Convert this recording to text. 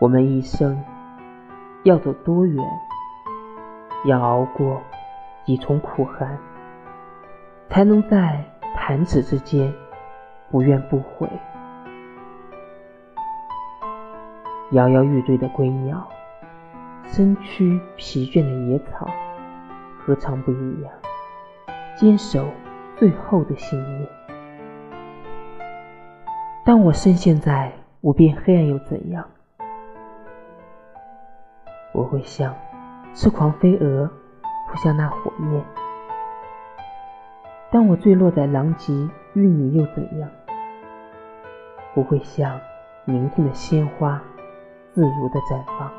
我们一生要走多远？要熬过几重苦寒，才能在弹指之间不怨不悔？摇摇欲坠的归鸟，身躯疲倦的野草，何尝不一样？坚守最后的信念。当我深陷在无边黑暗，又怎样？不会像痴狂飞蛾扑向那火焰。当我坠落在狼藉淤泥，又怎样？不会像宁静的鲜花，自如的绽放。